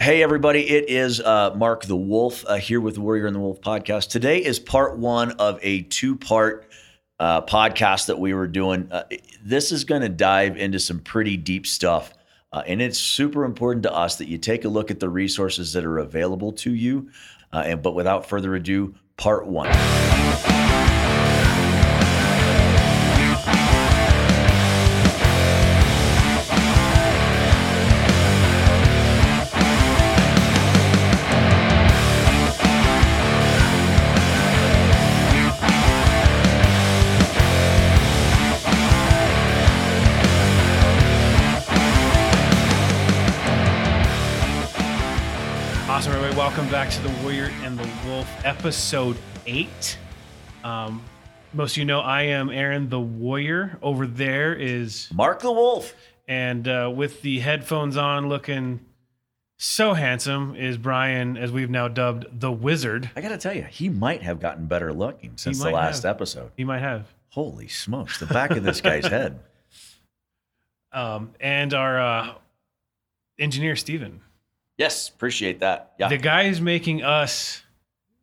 Hey, everybody, it is uh, Mark the Wolf uh, here with the Warrior and the Wolf podcast. Today is part one of a two part uh, podcast that we were doing. Uh, this is going to dive into some pretty deep stuff. Uh, and it's super important to us that you take a look at the resources that are available to you. Uh, and but without further ado, part one. And the Wolf, episode eight. Um, most of you know I am Aaron the Warrior. Over there is, Mark the Wolf. and uh, with the headphones on, looking so handsome, is Brian, as we've now dubbed the Wizard. I got to tell you, he might have gotten better looking since the last have. episode. He might have. Holy smokes, the back of this guy's head. Um, and our uh, engineer, Stephen. Yes, appreciate that. Yeah. The guy is making us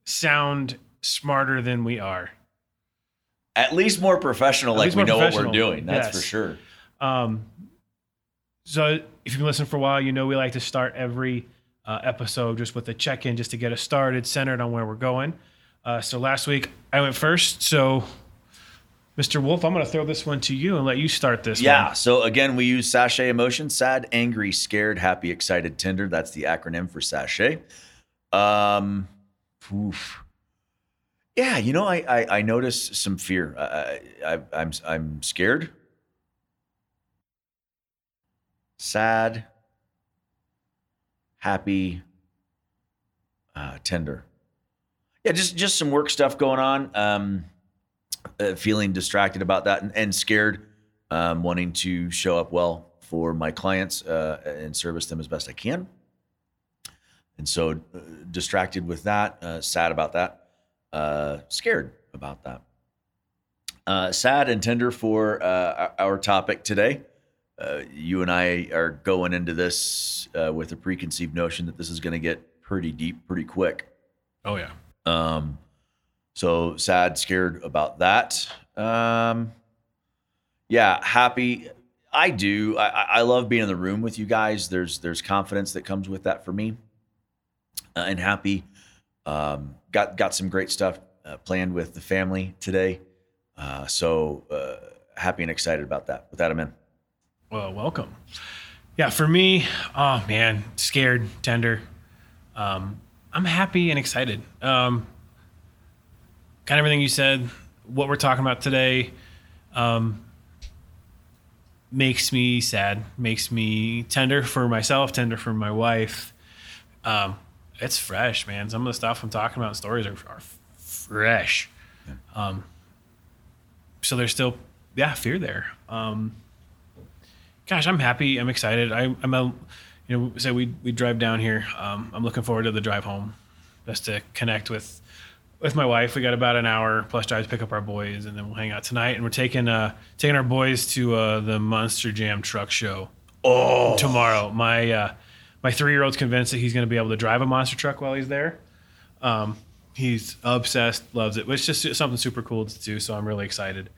sound smarter than we are. At least more professional, At like we know what we're doing. That's Yes. for sure. Um, so if you've been listening for a while, you know we like to start every uh, episode just with a check-in, just to get us started, centered on where we're going. Uh, so last week I went first. So, Mr. Wolf, I'm going to throw this one to you and let you start this. Yeah. one. So again, we use SASHET emotion: sad, angry, scared, happy, excited, tender. That's the acronym for SASHET. Um, oof. Yeah, you know, I I, I notice some fear. I, I I'm I'm scared, sad, happy, uh, tender. Yeah, just just some work stuff going on. Um, uh, feeling distracted about that and, and scared, um, wanting to show up well for my clients uh, and service them as best I can. And so, uh, distracted with that, uh, sad about that, uh, scared about that. Uh, sad and tender for uh, our topic today. Uh, you and I are going into this uh, with a preconceived notion that this is going to get pretty deep pretty quick. Oh yeah. Um, so sad, scared about that. Um, yeah, happy. I do. I, I- love being in the room with you guys. There's there's confidence that comes with that for me, uh, and happy. Um, got got some great stuff uh, planned with the family today. Uh, so uh, happy and excited about that. With that, I'm in. Well, welcome. Yeah, for me, oh man, scared, tender. Um, I'm happy and excited. Um, kind of everything you said, what we're talking about today, um, makes me sad, makes me tender for myself, tender for my wife. Um, it's fresh, man. Some of the stuff I'm talking about in stories are, are fresh. Um, so there's still, yeah, fear there. Um, gosh, I'm happy. I'm excited. I, I'm a, you know, say we we drive down here. Um, I'm looking forward to the drive home, just to connect with with my wife. We got about an hour plus drive to pick up our boys, and then we'll hang out tonight. And we're taking uh taking our boys to uh, the Monster Jam Truck Show Oh, tomorrow. My uh, my three year old's convinced that he's going to be able to drive a monster truck while he's there. Um, he's obsessed, loves it. It's just something super cool to do. So I'm really excited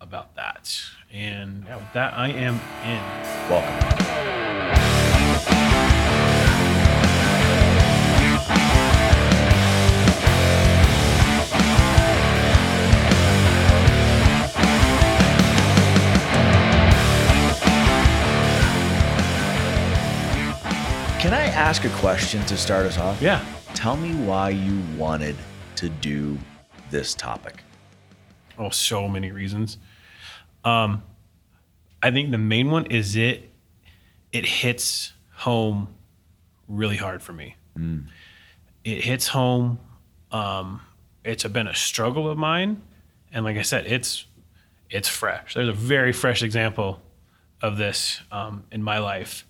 about that. And yeah, with that, I am in. welcome. Can I ask a question to start us off? Yeah. Tell me why you wanted to do this topic. Oh, so many reasons. Um, I think the main one is it. It hits home really hard for me. It hits home. Um, it's been a struggle of mine, and like I said, it's it's fresh. There's a very fresh example of this um, in my life,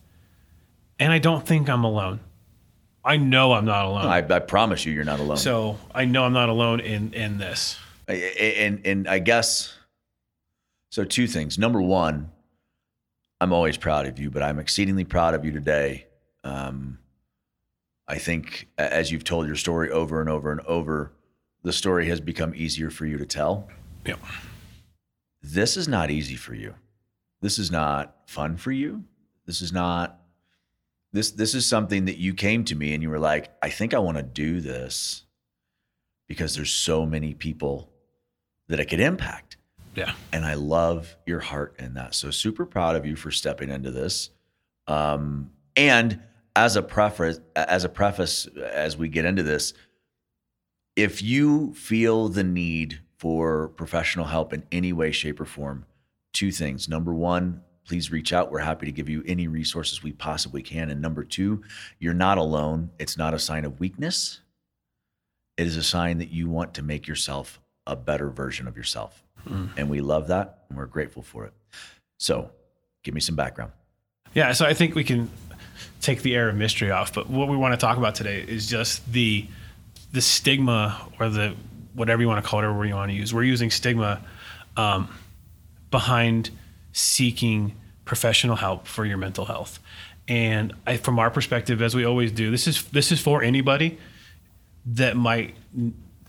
and I don't think I'm alone. I know I'm not alone. I, I promise you, you're not alone. so I know I'm not alone in in this. I- and and I guess so. Two things. Number one, I'm always proud of you, but I'm exceedingly proud of you today. Um, I think as you've told your story over and over and over, the story has become easier for you to tell. Yep. This is not easy for you. This is not fun for you. This is not this this is something that you came to me and you were like, I think I want to do this because there's so many people that it could impact. Yeah. And I love your heart in that. So super proud of you for stepping into this. Um, and as a preface, as a preface, as we get into this, if you feel the need for professional help in any way, shape, or form, two things. Number one, please reach out. We're happy to give you any resources we possibly can. And number two, you're not alone. It's not a sign of weakness. It is a sign that you want to make yourself a better version of yourself. And we love that and we're grateful for it. So give me some background. Yeah, so I think we can take the air of mystery off, but what we want to talk about today is just the the stigma or the whatever you want to call it or whatever you want to use. We're using stigma um, behind seeking professional help for your mental health. And I, from our perspective, as we always do, this is this is for anybody that might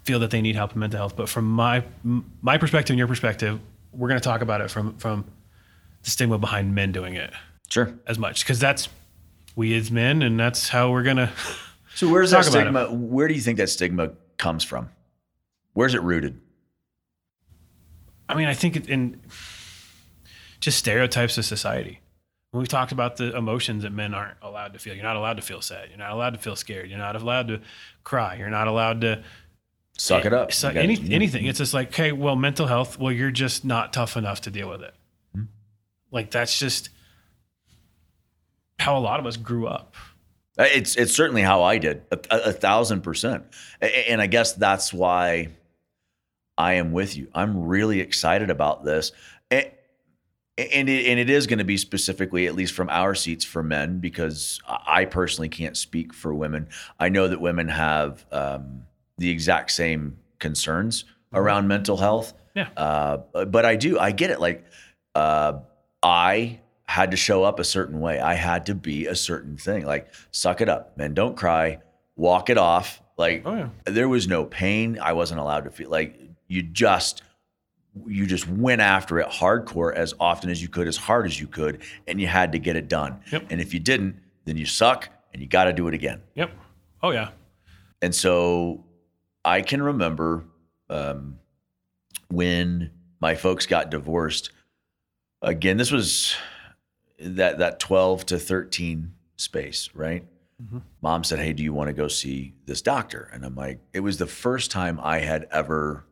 feel that they need help in mental health. But from my my perspective and your perspective, we're going to talk about it from from the stigma behind men doing it Sure. as much because that's we as men, and that's how we're gonna. So where's that stigma? Where do you think that stigma comes from? Where's it rooted? I mean, I think it in just stereotypes of society. When we talked about the emotions that men aren't allowed to feel, you're not allowed to feel sad. You're not allowed to feel scared. You're not allowed to cry. You're not allowed to Suck it up. You gotta- anything. It's just like, okay, well, mental health. Well, you're just not tough enough to deal with it. Hmm. Like that's just how a lot of us grew up. Uh, It's it's certainly how I did a, a, a thousand percent, and I guess that's why I am with you. I'm really excited about this, and and it, and it is going to be specifically, at least from our seats, for men because I personally can't speak for women. I know that women have um, the exact same concerns around mental health. Yeah. Uh, but I do, I get it. Like, uh, I had to show up a certain way. I had to be a certain thing. Like, suck it up, men. Don't cry. Walk it off. Like, Oh yeah. there was no pain. I wasn't allowed to feel like you just you just went after it hardcore as often as you could, as hard as you could, and you had to get it done. Yep. And if you didn't, then you suck and you got to do it again. Yep. Oh yeah. And so I can remember um, when my folks got divorced. Again, this was that that 12 to 13 space, right? Mhm. Mom said, "Hey, do you want to go see this doctor?" And I'm like, it was the first time I had ever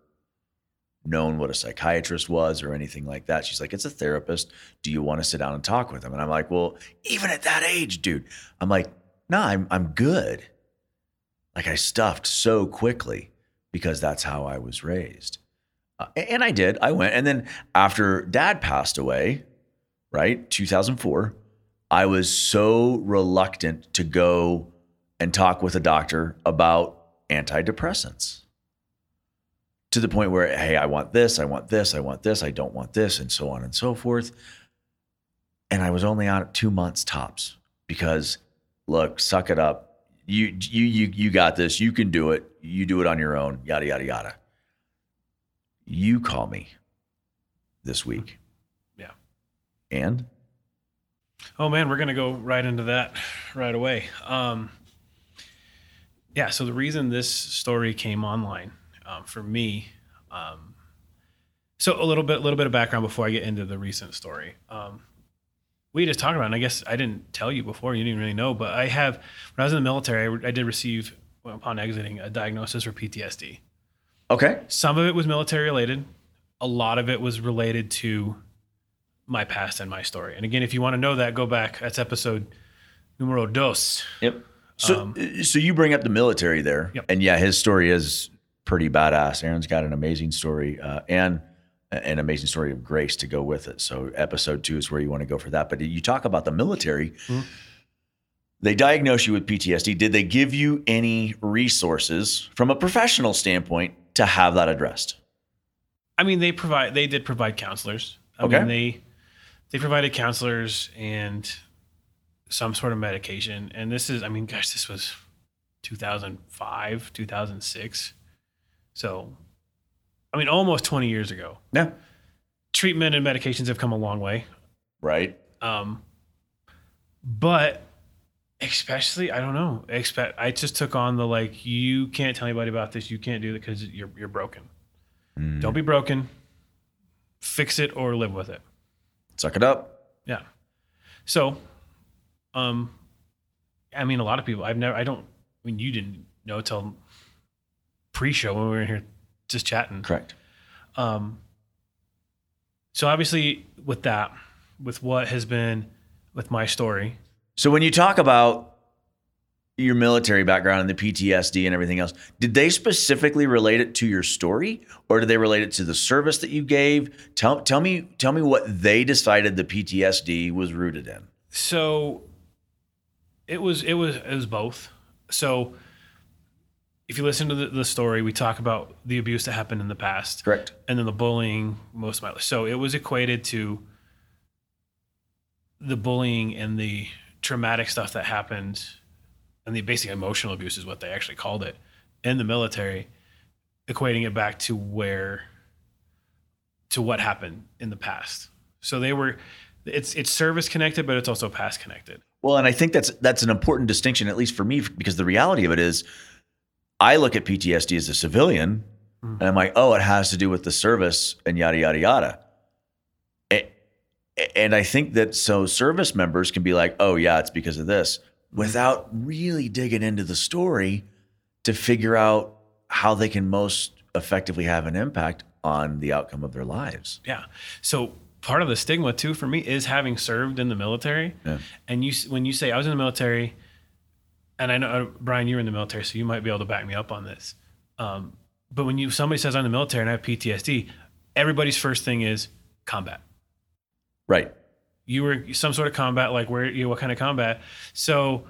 known what a psychiatrist was or anything like that. She's like, "It's a therapist. Do you want to sit down and talk with him?" And I'm like, "Well, even at that age, dude." I'm like, "No, I'm I'm good." like I stuffed so quickly because that's how I was raised. Uh, and I did. I went. And then after dad passed away, right, 2004, I was so reluctant to go and talk with a doctor about antidepressants to the point where, hey, I want this, I want this, I want this, I don't want this, and so on and so forth. And I was only on it two months tops because, look, suck it up you you you you got this. You can do it. You do it on your own. Yada yada yada. You call me this week. Yeah. And Oh man, we're gonna go right into that right away. Um, yeah. So the reason this story came online um, for me, um, so a little bit, a little bit of background before I get into the recent story. Um, we just talked about, and I guess I didn't tell you before. You didn't really know, but I have when I was in the military, I, I did receive upon exiting a diagnosis for PTSD. okay, Some of it was military related. A lot of it was related to my past and my story. And again, if you want to know that, go back. That's episode numero dos. yep. So Um, so you bring up the military there, Yep. and yeah, his story is pretty badass. Aaron's got an amazing story, uh, and an amazing story of grace to go with it. So episode two is where you want to go for that. But you talk about the military. Mhm. They diagnose you with PTSD. Did they give you any resources from a professional standpoint to have that addressed? I mean, they provide they did provide counselors. I Okay. mean, they they provided counselors and some sort of medication. And this is, I mean, gosh, this was 2005, 2006. So, I mean, almost 20 years ago. Yeah. Treatment and medications have come a long way. Right. Um, but especially, I don't know. Expect I just took on the like, you can't tell anybody about this. You can't do it because you're you're broken. Mm. Don't be broken. Fix it or live with it. Suck it up. Yeah. So, um, I mean, a lot of people. I've never. I don't. I mean, you didn't know till pre-show when we were in here just chatting. Correct. Um. So obviously, with that, with what has been with my story, So when you talk about your military background and the PTSD and everything else, did they specifically relate it to your story or did they relate it to the service that you gave? Tell tell me tell me what they decided the PTSD was rooted in. so it was it was it was both. So if you listen to the, the story, we talk about the abuse that happened in the past. Correct. and then the bullying most of my life. So it was equated to the bullying and the traumatic stuff that happened and the basic emotional abuse is what they actually called it in the military, equating it back to where to what happened in the past. So they were it's it's service connected, but it's also past connected. Well, and I think that's that's an important distinction, at least for me, because the reality of it is, I look at PTSD as a civilian, and I'm like, oh, it has to do with the service and yada yada yada. And I think that so service members can be like, oh yeah, it's because of this, without really digging into the story to figure out how they can most effectively have an impact on the outcome of their lives. Yeah. So part of the stigma too for me is having served in the military. Yeah. And you, when you say I was in the military, and I know uh, Brian, you're in the military, so you might be able to back me up on this. Um, but when you somebody says I'm in the military and I have PTSD, everybody's first thing is combat. Right. You were some sort of combat, like where you know, what kind of combat? So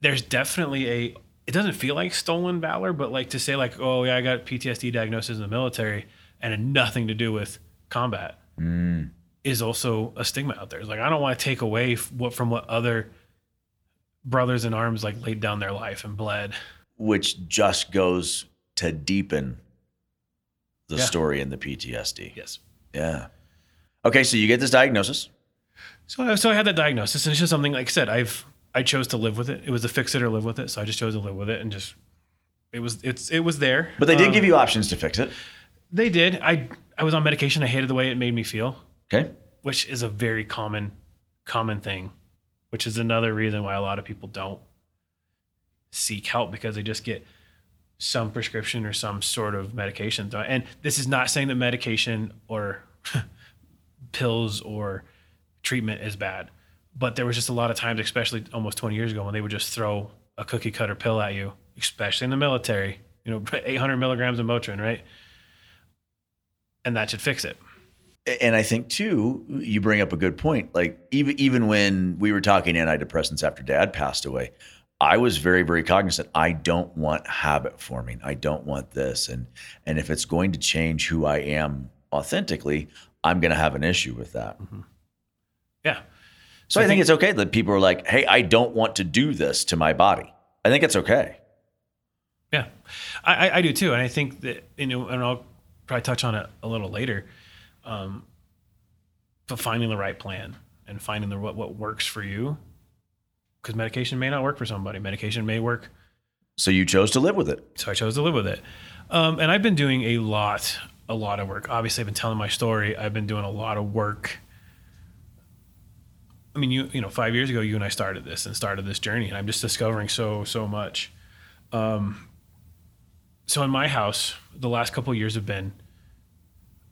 there's definitely a. It doesn't feel like stolen valor, but like to say like, oh yeah, I got PTSD diagnosis in the military and had nothing to do with combat Mm. is also a stigma out there. It's like I don't want to take away what from what other brothers in arms like laid down their life and bled. which just goes to deepen the Yeah. story in the PTSD. Yes. Yeah. Okay, so you get this diagnosis. So I, so I had that diagnosis, and it's just something like I said. I've I chose to live with it. It was a fix it or live with it. So I just chose to live with it, and just it was it's it was there. But they did Um, give you options to fix it. They did. I I was on medication. I hated the way it made me feel, Okay. which is a very common common thing, which is another reason why a lot of people don't seek help because they just get some prescription or some sort of medication. And this is not saying that medication or pills or treatment is bad, but there was just a lot of times, especially almost 20 years ago, when they would just throw a cookie cutter pill at you, especially in the military. You know, 800 milligrams of Motrin, right? And that should fix it. And I think too, you bring up a good point. Like even even when we were talking antidepressants after dad passed away, I was very, very cognizant. I don't want habit forming. I don't want this. And and if it's going to change who I am authentically, I'm gonna have an issue with that. Mm-hmm. Yeah. So I think it's okay that people are like, hey, I don't want to do this to my body. I think it's okay. Yeah, I, I do too, and I think that you know, and I'll probably touch on it a little later. Um, but finding the right plan and finding the what what works for you, because medication may not work for somebody. Medication may work, So you chose to live with it. so I chose to live with it. Um, and I've been doing a lot, a lot of work. Obviously, I've been telling my story. I've been doing a lot of work. I mean, you you know, five years ago, you and I started this and started this journey, and I'm just discovering so so much. Um, so in my house, the last couple of years have been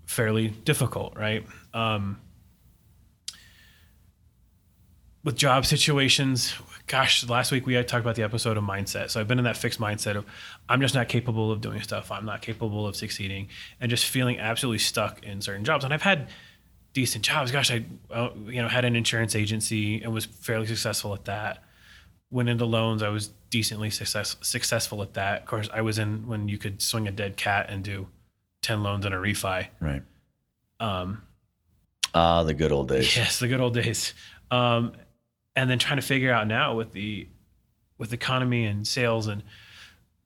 fairly difficult, right? Um, with job situations, gosh, last week we had talked about the episode of mindset. So I've been in that fixed mindset of I'm just not capable of doing stuff. I'm not capable of succeeding and just feeling absolutely stuck in certain jobs. And I've had decent jobs. Gosh, I you know had an insurance agency and was fairly successful at that. Went into loans. I was decently success, successful at that. Of course, I was in when you could swing a dead cat and do ten loans and a refi. Right. Um, Ah, the good old days. Yes, the good old days. Um, and then trying to figure out now with the with economy and sales and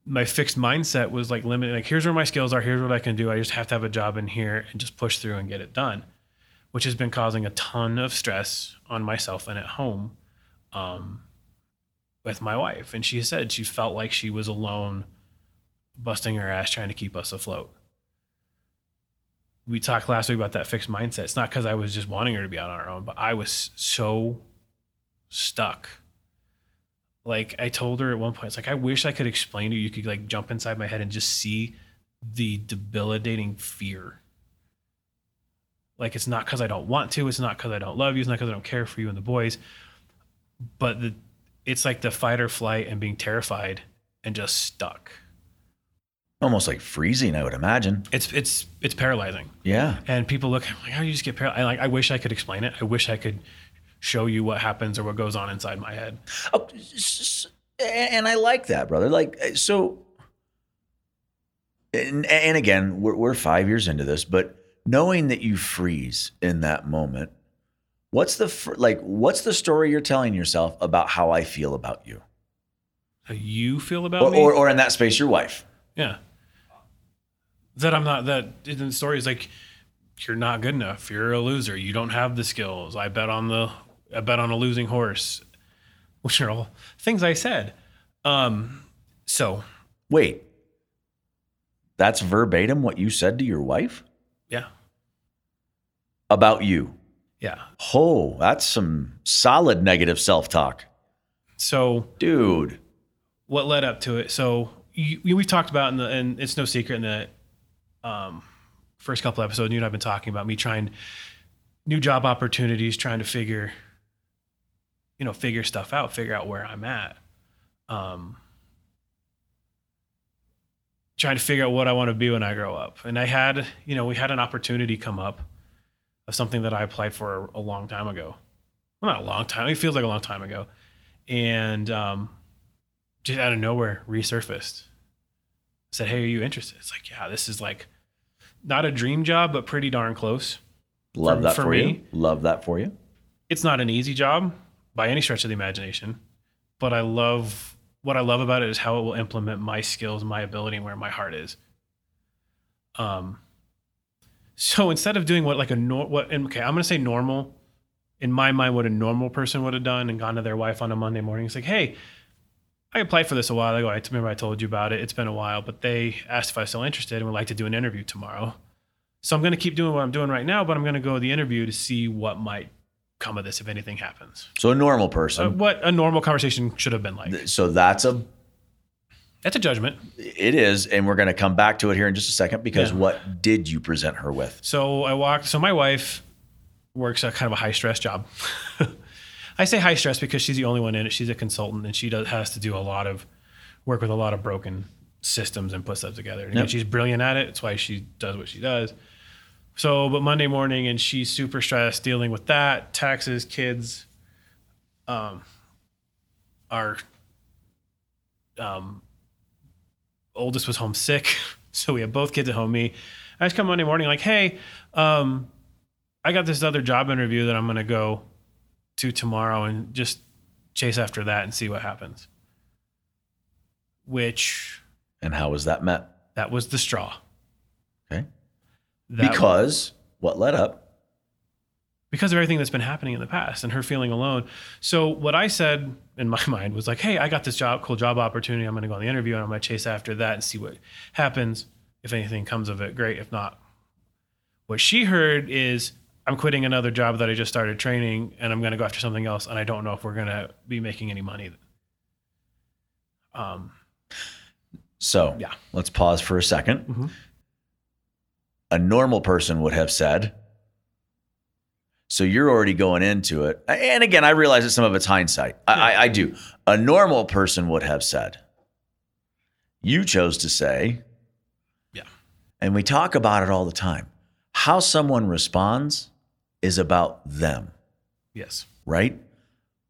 my fixed mindset was like limited like here's where my skills are here's what i can do i just have to have a job in here and just push through and get it done which has been causing a ton of stress on myself and at home um, with my wife and she said she felt like she was alone busting her ass trying to keep us afloat we talked last week about that fixed mindset it's not because i was just wanting her to be on her own but i was so stuck like I told her at one point, it's like I wish I could explain to you. You could like jump inside my head and just see the debilitating fear. Like it's not because I don't want to. It's not because I don't love you. It's not because I don't care for you and the boys. But the, it's like the fight or flight and being terrified and just stuck. Almost like freezing, I would imagine. It's it's it's paralyzing. Yeah. And people look like, how do you just get paralyzed? I, like I wish I could explain it. I wish I could show you what happens or what goes on inside my head. Oh, and I like that, brother. Like, uh, so, and, and again, we're, we're five years into this, but knowing that you freeze in that moment, what's the, like, what's the story you're telling yourself about how I feel about you? How you feel about or, me? Or, or in that space, your wife. Yeah. That I'm not, that in the story is like, you're not good enough. You're a loser. You don't have the skills. I bet on the I bet on a losing horse, which are all things I said. Um, so wait, that's verbatim what you said to your wife? Yeah. About you? Yeah. Oh, that's some solid negative self talk. So, dude, what led up to it? So, you, we talked about in the, and it's no secret in the um, first couple episodes, you and I've been talking about me trying new job opportunities, trying to figure you know, figure stuff out, figure out where I'm at. Um, trying to figure out what I want to be when I grow up. And I had, you know, we had an opportunity come up of something that I applied for a long time ago. Well, not a long time. It feels like a long time ago. And um, just out of nowhere, resurfaced. Said, "Hey, are you interested?" It's like, yeah, this is like not a dream job, but pretty darn close. Love for, that for, for me. you. Love that for you. It's not an easy job by any stretch of the imagination. But I love what I love about it is how it will implement my skills, my ability, and where my heart is. Um. So instead of doing what like a nor- what okay, I'm gonna say normal. In my mind, what a normal person would have done and gone to their wife on a Monday morning. It's like, hey, I applied for this a while ago. I remember I told you about it. It's been a while, but they asked if I was still interested and would like to do an interview tomorrow. So I'm going to keep doing what I'm doing right now, but I'm going to go to the interview to see what might come of this if anything happens. So a normal person. Uh, what a normal conversation should have been like. So that's a that's a judgment. It is, and we're going to come back to it here in just a second because yeah. what did you present her with? So I walked. So my wife works a kind of a high stress job. I say high stress because she's the only one in it. She's a consultant, and she does has to do a lot of work with a lot of broken systems and puts that together. And yep. she's brilliant at it. It's why she does what she does. So, but Monday morning, and she's super stressed dealing with that, taxes, kids. Um, our um, oldest was homesick, so we have both kids at home. Me, I just come Monday morning like, hey, um, I got this other job interview that I'm going to go to tomorrow, and just chase after that and see what happens. Which. And how was that met? That was the straw. Okay. That because what led up? Because of everything that's been happening in the past and her feeling alone. So what I said in my mind was like, "Hey, I got this job, cool job opportunity. I'm going to go on the interview and I'm going to chase after that and see what happens. If anything comes of it, great. If not, what she heard is I'm quitting another job that I just started training and I'm going to go after something else and I don't know if we're going to be making any money. Um so, yeah. Let's pause for a 2nd mm-hmm a normal person would have said. So you're already going into it. And again, I realize that some of it's hindsight. I, I, I do. A normal person would have said. You chose to say. Yeah. And we talk about it all the time. How someone responds is about them. Yes. Right?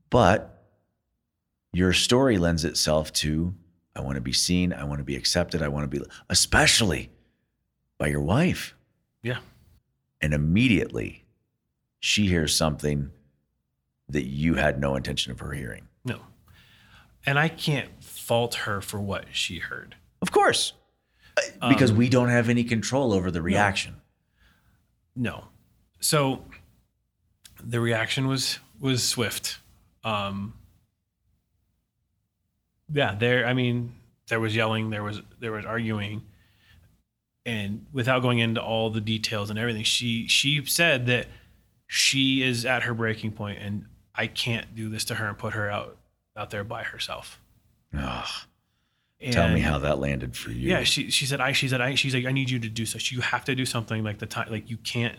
But your story lends itself to I want to be seen, I want to be accepted, I want to be especially by your wife. Yeah. And immediately she hears something that you had no intention of her hearing. No. and I can't fault her for what she heard. Of course. Because um, we don't have any control over the reaction. No. So the reaction was was swift. Um yeah, there I mean, there was yelling, there was there was arguing. And without going into all the details and everything, she she said that she is at her breaking point and I can't do this to her and put her out out there by herself. Ugh, tell me how that landed for you. yeah, she she said I she said I she's like I need you to do so. You have to do something like the time like you can't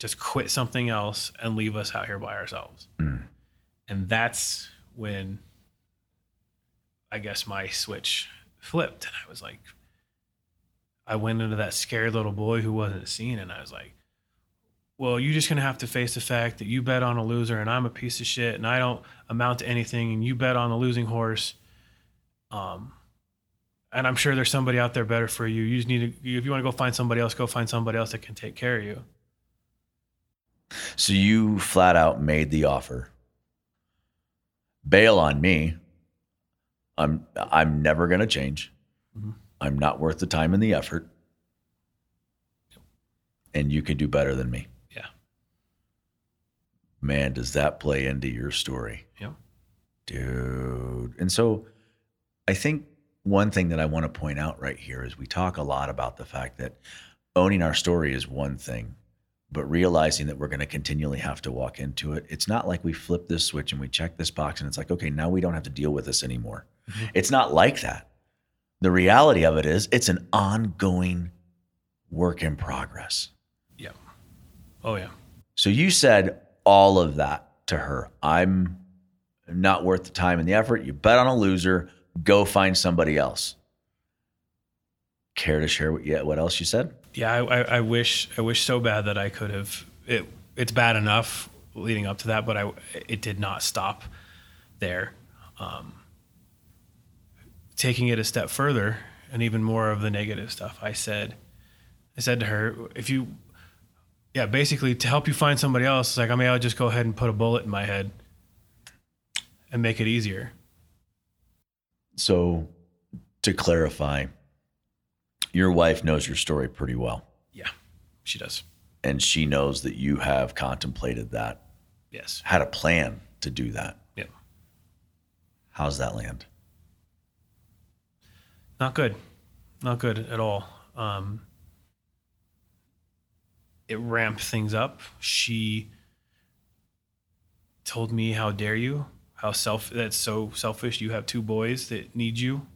just quit something else and leave us out here by ourselves. Mm. And that's when I guess my switch flipped and I was like I went into that scared little boy who wasn't seen and I was like well, you're just gonna have to face the fact that you bet on a loser and I'm a piece of shit and I don't amount to anything and you bet on a losing horse. Um, and I'm sure there's somebody out there better for you. You just need to, if you want to go find somebody else, go find somebody else that can take care of you. So you flat out made the offer. Bail on me. I'm I'm never going to change. Mhm. I'm not worth the time and the effort. And you can do better than me. Yeah. Man, does that play into your story? Yep. Dude. And so I think one thing that I want to point out right here is we talk a lot about the fact that owning our story is one thing, but realizing that we're going to continually have to walk into it. It's not like we flip this switch and we check this box and it's like, okay, now we don't have to deal with this anymore. Mhm. It's not like that. The reality of it is it's an ongoing work in progress. Yeah. Oh yeah. So you said all of that to her. I'm not worth the time and the effort. You bet on a loser. Go find somebody else. Care to share what, yeah, what else you said? Yeah. I, I, I wish, I wish so bad that I could have, it, it's bad enough leading up to that, but I, it did not stop there. Um, taking it a step further and even more of the negative stuff, I said, I said to her, if you, yeah, basically to help you find somebody else, like, I mean, I'll just go ahead and put a bullet in my head and make it easier. So, to clarify, your wife knows your story pretty well, Yeah, she does. and she knows that you have contemplated that, Yes. had a plan to do that. Yeah. How's that land? Not good. Not good at all. Um, it ramped things up. She told me, "How dare you? How self that's so selfish. You have two boys that need you,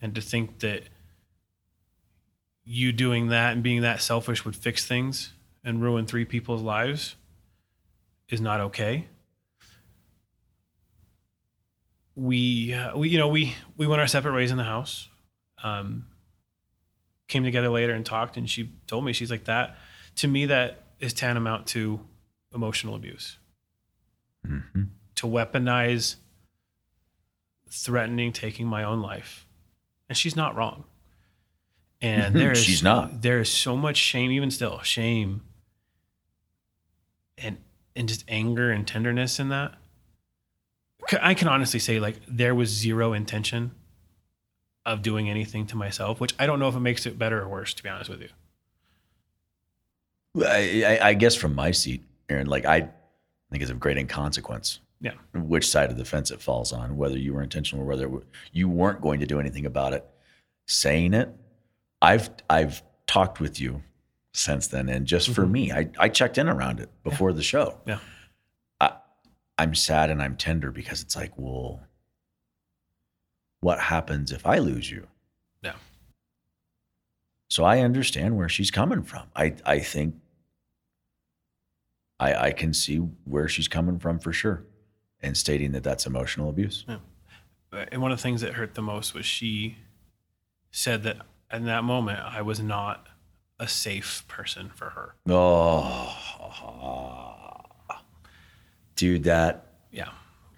and to think that you doing that and being that selfish would fix things and ruin three people's lives is not okay." We, uh, we, you know, we we went our separate ways in the house. Um, came together later and talked, and she told me she's like that. To me, that is tantamount to emotional abuse. Mm-hmm. To weaponize threatening taking my own life, and she's not wrong. And mm-hmm. there is She's not. There is so much shame, even still, shame, and and just anger and tenderness in that. I can honestly say, like, there was zero intention of doing anything to myself, which I don't know if it makes it better or worse, to be honest with you. I, I, I guess from my seat, Aaron, like I think it's of great inconsequence. Yeah. Which side of the fence it falls on, whether you were intentional or whether you weren't going to do anything about it. Saying it, I've I've talked with you since then, and just for Mhm. me, I I checked in around it before the show. Yeah. I I'm sad and I'm tender because it's like, well, what happens if I lose you? Yeah. So I understand where she's coming from. I I think I I can see where she's coming from for sure, and stating that that's emotional abuse. Yeah. And one of the things that hurt the most was she said that in that moment, I was not a safe person for her. Oh, dude, that Yeah.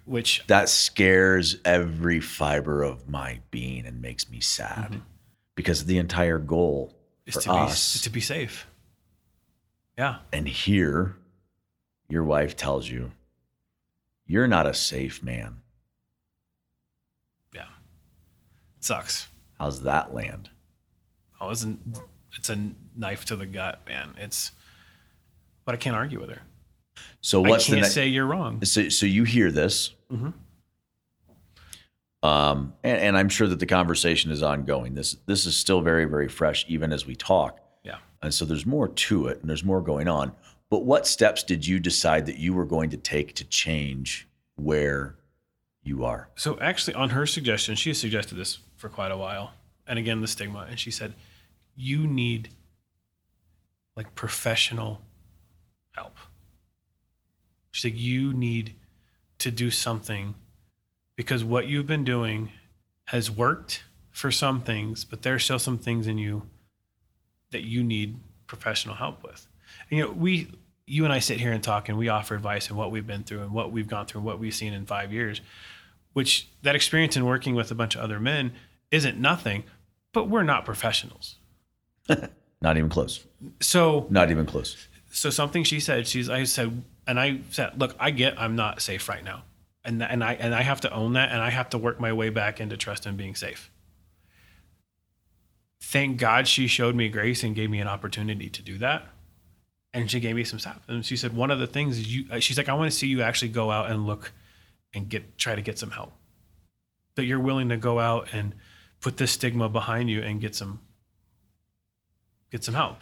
Which, that scares every fiber of my being and makes me sad Mhm. because the entire goal is for to us be, to be safe. Yeah. and here your wife tells you you're not a safe man Yeah. sucks. How's that land? It's a, it's a knife to the gut, man. It's, but I can't argue with her. So what's I can't the ne- say you're wrong. so, so you hear this Mhm. um, and, and i'm sure that the conversation is ongoing this this is still very very fresh even as we talk Yeah. and so there's more to it and there's more going on but what steps did you decide that you were going to take to change where you are So actually, on her suggestion, she has suggested this for quite a while. And again, the stigma. And she said, you need like professional help. She's like, you need to do something because what you've been doing has worked for some things, but there are still some things in you that you need professional help with. And, you know, we, you and I sit here and talk, and we offer advice on what we've been through and what we've gone through, and what we've seen in five years. Which that experience in working with a bunch of other men isn't nothing, but we're not professionals. not even close. So not even close. So something she said she's i said and i said look i get i'm not safe right now. And and i and i have to own that and i have to work my way back into trust and being safe. Thank god she showed me grace and gave me an opportunity to do that. And she gave me some stuff. And she said one of the things is you uh, she's like i want to see you actually go out and look and get try to get some help. That you're willing to go out and put this stigma behind you and get some get some help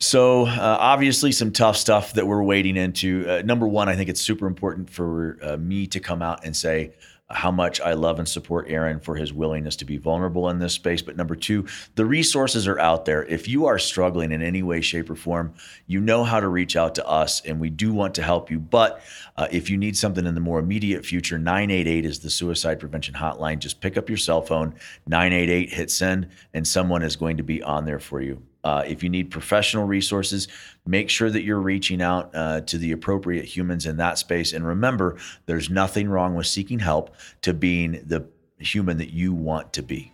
So uh, obviously, some tough stuff that we're wading into. Uh, number one, I think it's super important for uh, me to come out and say how much I love and support Aaron for his willingness to be vulnerable in this space. But number two, the resources are out there. If you are struggling in any way, shape, or form, you know how to reach out to us, and we do want to help you. But uh, if you need something in the more immediate future, 988 is the suicide prevention hotline. Just pick up your cell phone, 988, hit send, and someone is going to be on there for you. Uh, if you need professional resources, make sure that you're reaching out uh, to the appropriate humans in that space. And remember, there's nothing wrong with seeking help to being the human that you want to be.